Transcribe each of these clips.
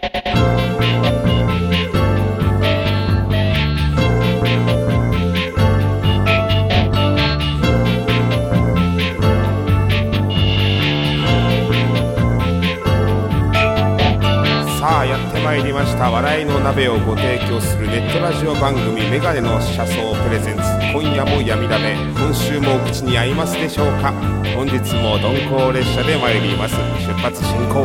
さあやってまいりました。笑いの鍋をご提供するネットラジオ番組メガネの車窓プレゼンツ。今夜も闇鍋。今週もお口に合いますでしょうか？本日も鈍行列車で参ります。出発進行。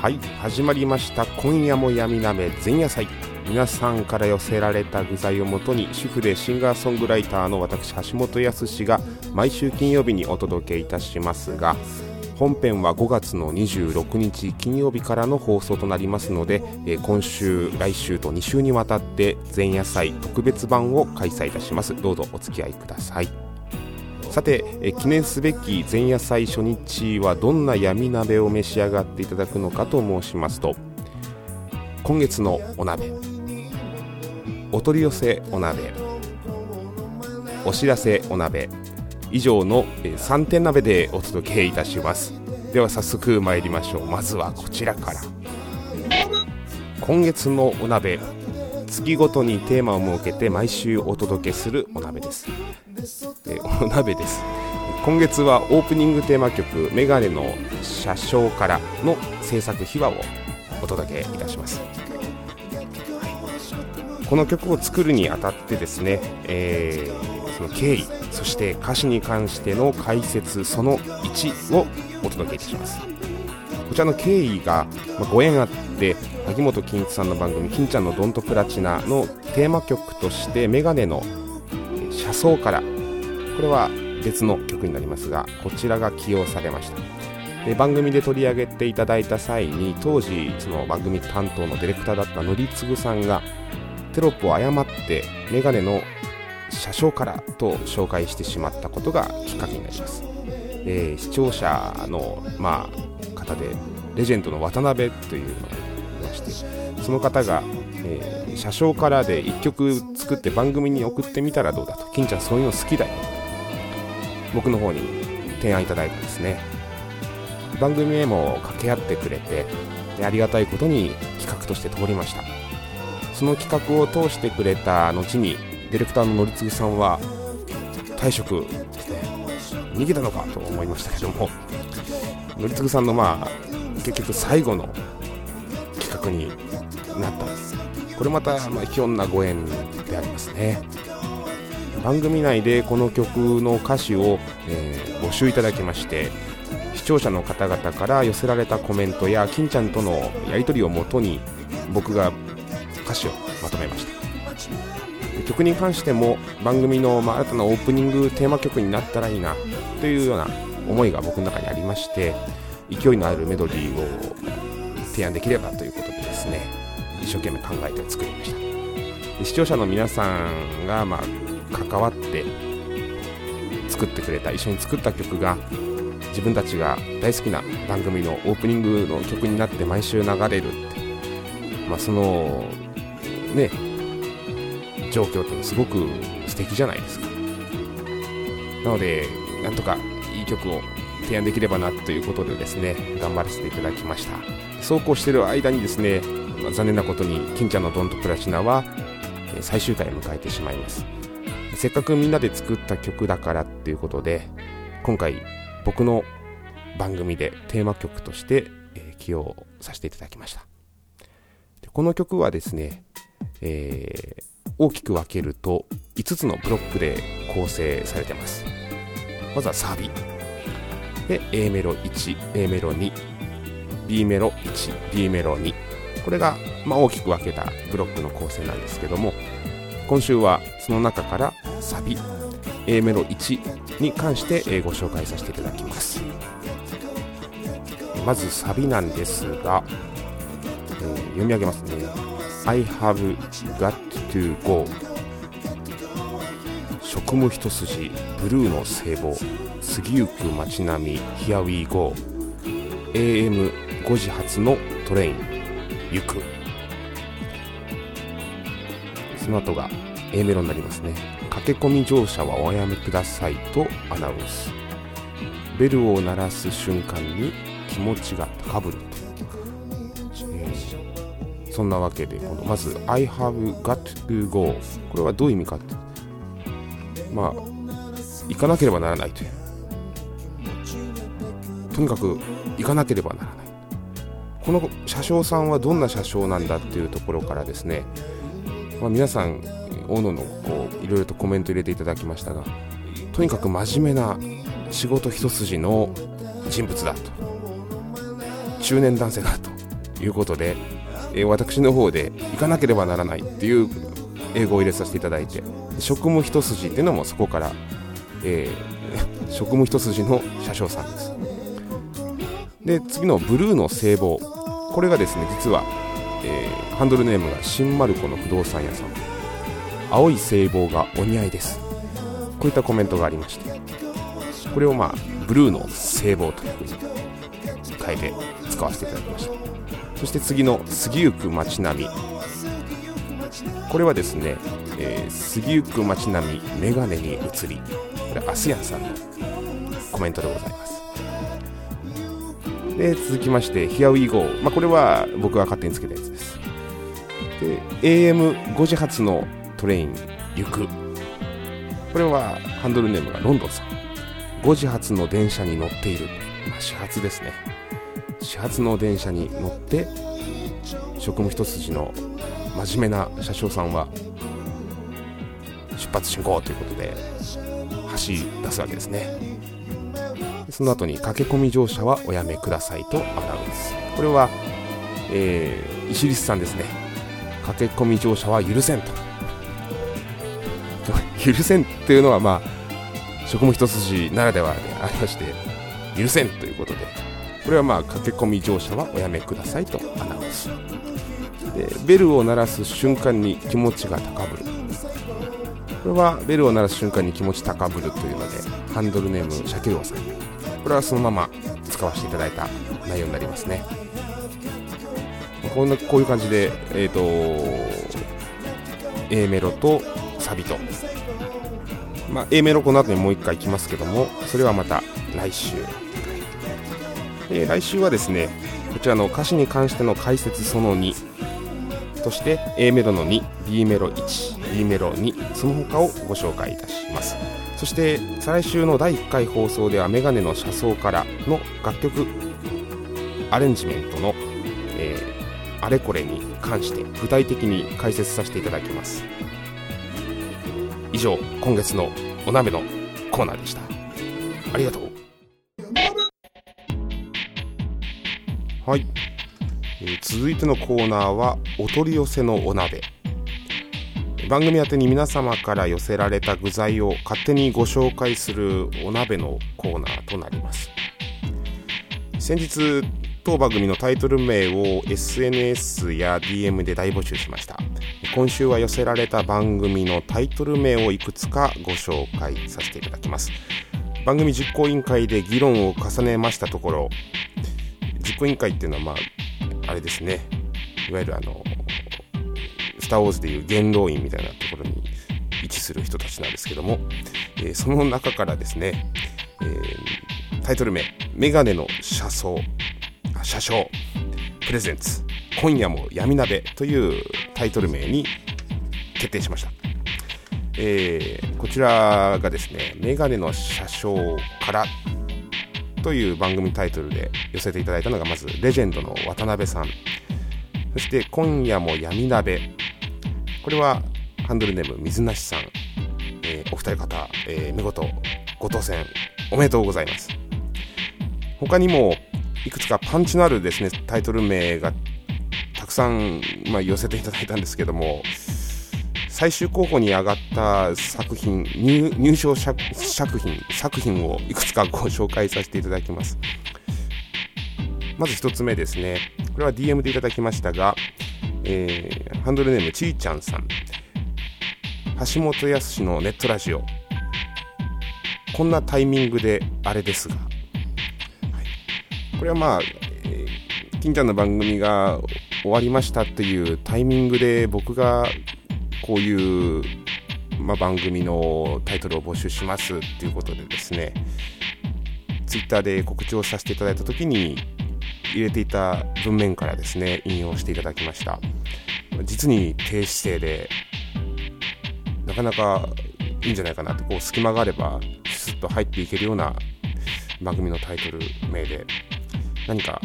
はい始まりました。今夜も闇鍋前夜祭。皆さんから寄せられた具材をもとに主婦でシンガーソングライターの私橋本康が毎週金曜日にお届けいたしますが本編は5月の26日金曜日からの放送となりますので、え今週来週と2週にわたって前夜祭特別版を開催いたします。どうぞお付き合いください。さて、え記念すべき前夜祭初日はどんな闇鍋を召し上がっていただくのかと申しますと今月のお鍋お取り寄せお鍋お知らせお鍋以上の3点鍋でお届けいたします。では早速参りましょう。まずはこちらから。今月のお鍋月ごとにテーマを設けて毎週お届けするお鍋です。えー お鍋です。今月はオープニングテーマ曲「メガネの車掌から」の制作秘話をお届けいたします。この曲を作るにあたってですね、えーその経緯そして歌詞に関しての解説その1をお届けいたします。こちらの経緯が、まご縁あって萩本欽一さんの番組「金ちゃんのドントプラチナ」のテーマ曲としてメガネの車窓からこれは別の曲になりますがこちらが起用されました。で番組で取り上げていただいた際に当時その番組担当のディレクターだったのりつぐさんがテロップを誤ってメガネの車掌からと紹介してしまったことがきっかけになります、えー視聴者の、まあ、方でレジェンドの渡辺というのがいましてその方が、えー車掌からで1曲作って番組に送ってみたらどうだと。金ちゃんそういうの好きだよ。僕の方に提案いただいたんですね。番組へも掛け合ってくれてありがたいことに企画として通りました。その企画を通してくれた後にディレクターののりつぐさんは退職逃げたのかと思いましたけどものりつぐさんのまあ結局最後の企画になったこれまたまあひょんなご縁でありますね。番組内でこの曲の歌詞を、えー募集いただきまして視聴者の方々から寄せられたコメントや金ちゃんとのやり取りをもとに僕が歌詞をまとめました。曲に関しても番組の、ま、新たなオープニングテーマ曲になったらいいなというような思いが僕の中にありまして勢いのあるメロディーを提案できればということでですね一生懸命考えて作りました。視聴者の皆さんが、まあ、関わって作ってくれた一緒に作った曲が自分たちが大好きな番組のオープニングの曲になって毎週流れるって、まあ、そのね状況ってすごく素敵じゃないですか。なのでなんとかいい曲を提案できればなということでですね頑張らせていただきました。そうこうしてる間にですね、まあ残念なことに金ちゃんのドンとプラチナは最終回を迎えてしまいます。せっかくみんなで作った曲だからっていうことで今回僕の番組でテーマ曲として、えー起用させていただきました。でこの曲はですねえー、大きく分けると5つのブロックで構成されてます。まずはサービ。で A メロ 1A メロ 2B メロ 1B メロ2これが、まあ、大きく分けたブロックの構成なんですけども今週はその中からサビ A メロ1に関してご紹介させていただきます。まずサビなんですが、えー、読み上げますね。I have got to go. 職務一筋ブルーの聖母過ぎゆく街並み Here we go. AM5 時発のトレイン行く。その後が A メロになりますね。駆け込み乗車はおやめくださいとアナウンス。ベルを鳴らす瞬間に気持ちが高ぶると、えー、そんなわけでこのまず「I have got to go」これはどういう意味かって。まあ行かなければならないという。とにかく行かなければならない。この車掌さんはどんな車掌なんだっていうところからですね、まあ、皆さんおののこういろいろとコメント入れていただきましたがとにかく真面目な仕事一筋の人物だと。中年男性だということで、えー、私の方で行かなければならないっていう英語を入れさせていただいて職務一筋っていうのもそこから、えー、職務一筋の車掌さんです。で次のブルーの聖望これがですね実は、えー、ハンドルネームが新丸子の不動産屋さん。青い聖望がお似合いです。こういったコメントがありましてこれをまあブルーの聖望というふうに変えて使わせていただきました。そして次の過ぎゆく街並み。これはですね、えー、過ぎゆく街並みメガネに移りこれアスヤンさんのコメントでございます。で続きまして Here we go、まあ、これは僕が勝手につけたやつです。で AM5 時発のトレイン行くこれはハンドルネームがロンドンさん。5時発の電車に乗っている、まあ、始発ですね。始発の電車に乗って職務一筋の真面目な車掌さんは出発進行ということで走り出すわけですね。その後に駆け込み乗車はおやめくださいとアナウンス。これは、えー、石立さんですね。駆け込み乗車は許せんと許せんというのはまあ職務一筋ならではでありまして許せんということでこれはまあ駆け込み乗車はおやめくださいとアナウンス。でベルを鳴らす瞬間に気持ちが高ぶる。これはベルを鳴らす瞬間に気持ち高ぶるというのでハンドルネームシャケロウさん。これはそのまま使わせていただいた内容になりますね。こんなこういう感じでえっ、ー、と A メロとサビとまあ、A メロこの後にもう一回いきますけどもそれはまた来週、えー、来週はですねこちらの歌詞に関しての解説その2として A メロの 2B メロ 1B メロ2その他をご紹介いたします。そして再来週の第1回放送ではメガネの車窓からの楽曲アレンジメントの、えー、あれこれに関して具体的に解説させていただきます。以上今月のお鍋のコーナーでした。ありがとう。はい。えー、続いてのコーナーはお取り寄せのお鍋。番組宛てに皆様から寄せられた具材を勝手にご紹介するお鍋のコーナーとなります。先日当番組のタイトル名を SNS や DM で大募集しました。今週は寄せられた番組のタイトル名をいくつかご紹介させていただきます。番組実行委員会で議論を重ねましたところ実行委員会っていうのはまああれですね。いわゆるあのスター・ウォーズでいう元老院みたいなところに位置する人たちなんですけども、えー、その中からですね、えー、タイトル名「メガネの車窓」「車掌」プレゼンツ「今夜も闇鍋」というタイトル名に決定しました、えー、こちらがですね「メガネの車掌から」という番組タイトルで寄せていただいたのがまずレジェンドの渡辺さん。そして今夜も闇鍋。これはハンドルネーム水無さん、えー、お二人方、えー、見事ご当選。おめでとうございます。他にもいくつかパンチのあるですねタイトル名がたくさん、まあ、寄せていただいたんですけども最終候補に上がった作品入賞作品作品をいくつかご紹介させていただきます。まず1つ目ですね。これは DM でいただきましたが、えー、ハンドルネームちーちゃんさん。橋本康のネットラジオ。こんなタイミングであれですが、はい、これはまあ、えー、金ちゃんの番組が終わりましたっていうタイミングで僕がこういう、まあ、番組のタイトルを募集しますっていうことでですねツイッターで告知をさせていただいた時に入れていた文面からですね引用していただきました。実に低姿勢でなかなかいいんじゃないかなってこう隙間があればスッと入っていけるような番組のタイトル名で何か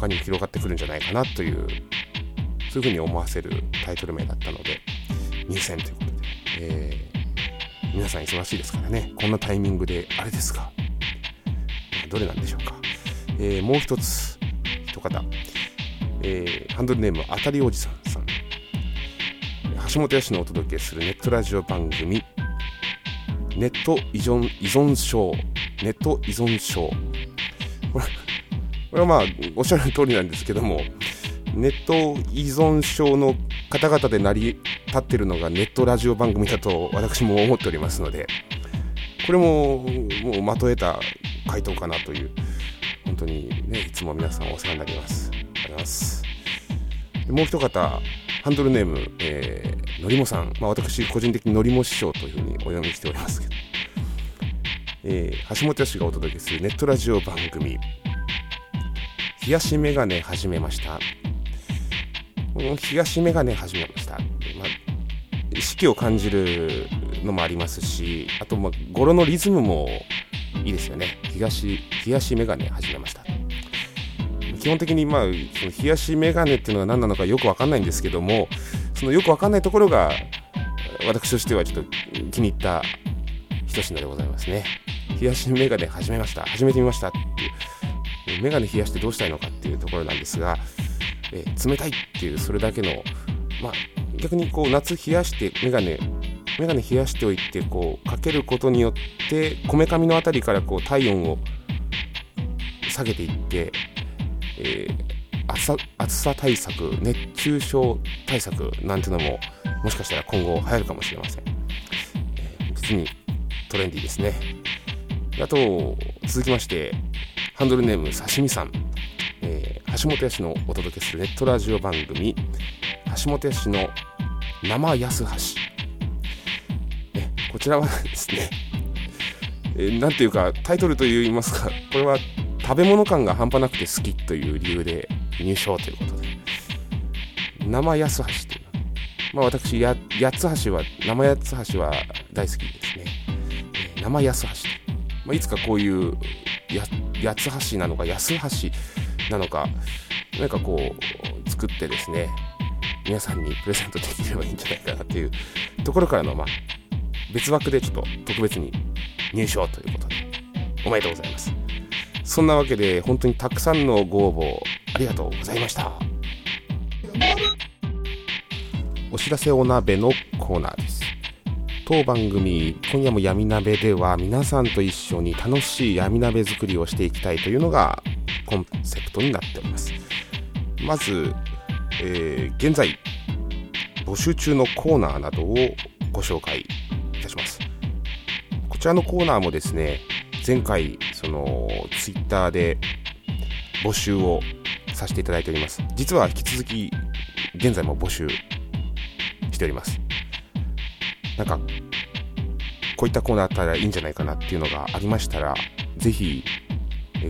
他にも広がってくるんじゃないかなというそういうふうに思わせるタイトル名だったので入選ということで、えー、皆さん忙しいですからねこんなタイミングであれですがどれなんでしょうか、えー、もう一つ一方、えー、ハンドルネームあたりおじさんさん。橋本屋氏のお届けするネットラジオ番組ネット依存依存症ネット依存症。これこれはまあおっしゃる通りなんですけどもネット依存症の方々で成り立ってるのがネットラジオ番組だと私も思っておりますのでこれももうまとえた回答かなという本当にねいつも皆さんお世話になります。あります。もう一方ハンドルネーム、えー、のりもさん、まあ、私個人的にのりも師匠というふうにお読みしておりますけど、えー、橋本氏がお届けするネットラジオ番組「冷やしメガネ始めました」東メガネ始めました、まあ、四季を感じるのもありますしあと、まあ、語呂のリズムもいいですよね。東冷やしメガネ始めました。基本的にまあその冷やしメガネっていうのが何なのかよく分かんないんですけどもそのよく分かんないところが私としてはちょっと気に入った一品でございますね。冷やしメガネ始めました。始めてみましたっていうメガネ冷やしてどうしたいのかっていうところなんですがえー、冷たいっていうそれだけの、まあ、逆にこう夏冷やしてメガネメガネ冷やしておいてこうかけることによってこめかみの辺りからこう体温を下げていって、えー、暑さ暑さ対策熱中症対策なんていうのももしかしたら今後流行るかもしれません、えー、実にトレンディーですね。あと続きましてハンドルネーム刺身さん。えー、橋本屋氏のお届けするネットラジオ番組橋本屋氏の生安橋。えこちらはですねえー、ていうかタイトルといいますかこれは食べ物感が半端なくて好きという理由で入賞ということで。生安橋というまあ私や八つ橋は生八つ橋は大好きですね、生安橋、まあ、いつかこういうや八つ橋なのか安橋なのか何かこう作ってですね皆さんにプレゼントできればいいんじゃないかなっていうところからのまあ別枠でちょっと特別に入賞ということでおめでとうございます。そんなわけで本当にたくさんのご応募ありがとうございました。お知らせお鍋のコーナーです。当番組「今夜も闇鍋」では皆さんと一緒に楽しい闇鍋作りをしていきたいというのがコンセプトになっております。まず、えー、現在募集中のコーナーなどをご紹介いたします。こちらのコーナーもですね前回そのツイッターで募集をさせていただいております。実は引き続き現在も募集しております。なんかこういったコーナーあったらいいんじゃないかなっていうのがありましたらぜひ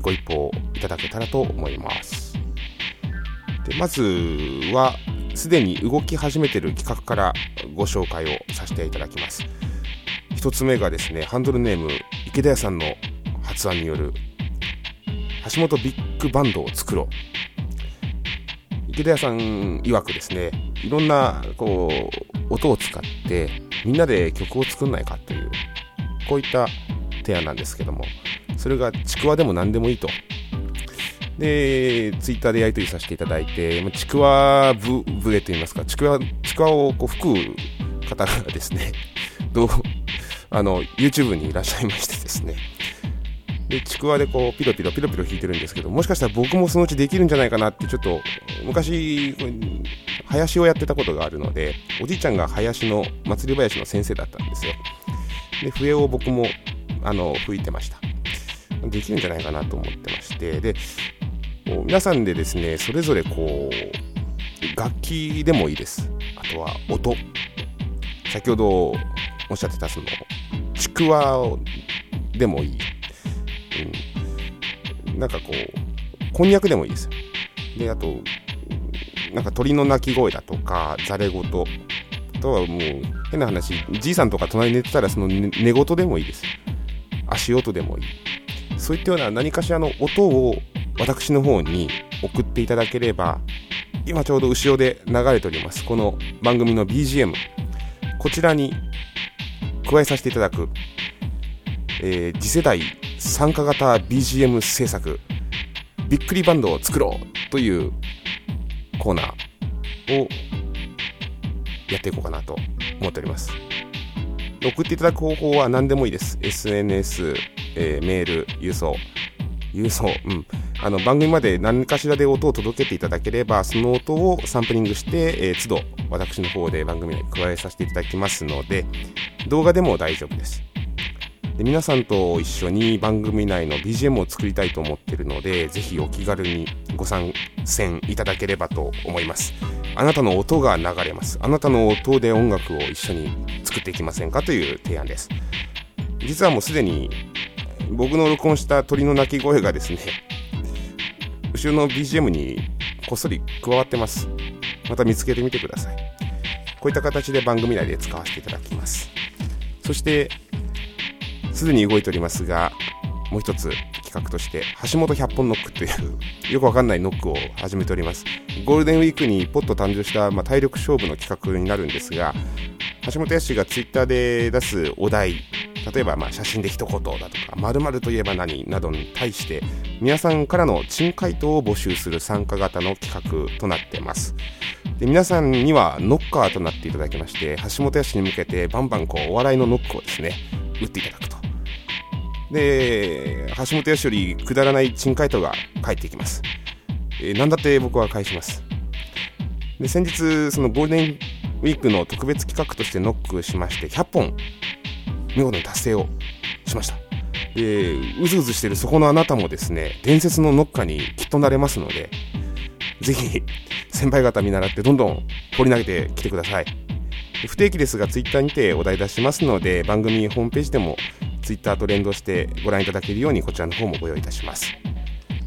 ご一報いただけたらと思います。でまずはすでに動き始めてる企画からご紹介をさせていただきます。1つ目がですねハンドルネーム池田屋さんの発案による橋本ビッグバンドを作ろう。池田屋さん曰くですねいろんなこう音を使ってみんなで曲を作んないかというこういった提案なんですけどもそれがちくわでも何でもいいと。でツイッターでやり取りさせていただいてちくわぶぶれといいますかちくわちくわをこう吹く方がですね どうあの YouTube にいらっしゃいましてですね。でちくわでこうピロピロピロピロ弾いてるんですけどもしかしたら僕もそのうちできるんじゃないかなってちょっと昔林をやってたことがあるのでおじいちゃんが林の祭り林の先生だったんですよ。で笛を僕もあの吹いてました。できるんじゃないかなと思ってましてで皆さんでですねそれぞれこう楽器でもいいです。あとは音。先ほどおっしゃってたそのちくわでもいい。うん、なんかこう、こんにゃくでもいいです。で、あと、なんか鳥の鳴き声だとか、ざれ言、とはもう、変な話、じいさんとか隣に寝てたら、その寝言でもいいです。足音でもいい。そういったような何かしらの音を私の方に送っていただければ、今ちょうど後ろで流れております、この番組の BGM、こちらに加えさせていただく、えー、次世代参加型 BGM 制作びっくりバンドを作ろうというコーナーをやっていこうかなと思っております。送っていただく方法は何でもいいです。SNS、えー、メール郵送。郵送うん。あの番組まで何かしらで音を届けていただければその音をサンプリングして、えー、都度私の方で番組に加えさせていただきますので動画でも大丈夫です。で皆さんと一緒に番組内の BGM を作りたいと思っているのでぜひお気軽にご参戦いただければと思います。あなたの音が流れます。あなたの音で音楽を一緒に作っていきませんかという提案です。実はもうすでに僕の録音した鳥の鳴き声がですね後ろの BGM にこっそり加わってます。また見つけてみてください。こういった形で番組内で使わせていただきます。そしてすでに動いておりますが、もう一つ企画として、橋本100本ノックという よくわかんないノックを始めております。ゴールデンウィークにポッと誕生した、まあ、体力勝負の企画になるんですが、橋本康がツイッターで出すお題、例えばまあ写真で一言だとか、〇〇といえば何などに対して、皆さんからの珍回答を募集する参加型の企画となっています。で皆さんにはノッカーとなっていただきまして、橋本康に向けてバンバンこうお笑いのノックをですね、打っていただくと。で、橋本康よりくだらない珍回答が返ってきます。えー、何だって僕は返します。で、先日、そのゴールデンウィークの特別企画としてノックしまして、100本、見事に達成をしました。で、うずうずしてるそこのあなたもですね、伝説のノッカーにきっとなれますので、ぜひ、先輩方見習ってどんどん掘り投げてきてください。不定期ですが、ツイッターにてお題出しますので、番組ホームページでもツイッターと連動してご覧いただけるようにこちらの方もご用意いたします。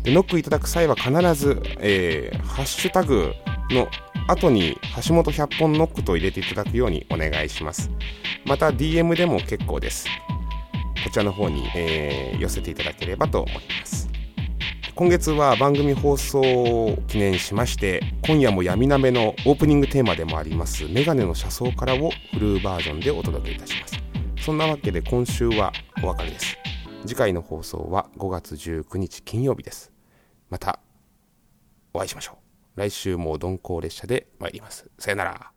でノックいただく際は必ず、えー、ハッシュタグの後に橋本100本ノックと入れていただくようにお願いします。また DM でも結構です。こちらの方に、えー、寄せていただければと思います。今月は番組放送を記念しまして今夜も闇なめのオープニングテーマでもありますメガネの車窓からをフルバージョンでお届けいたしますそんなわけで今週はお別れです。次回の放送は5月19日金曜日です。またお会いしましょう。来週も鈍行列車で参ります。さよなら。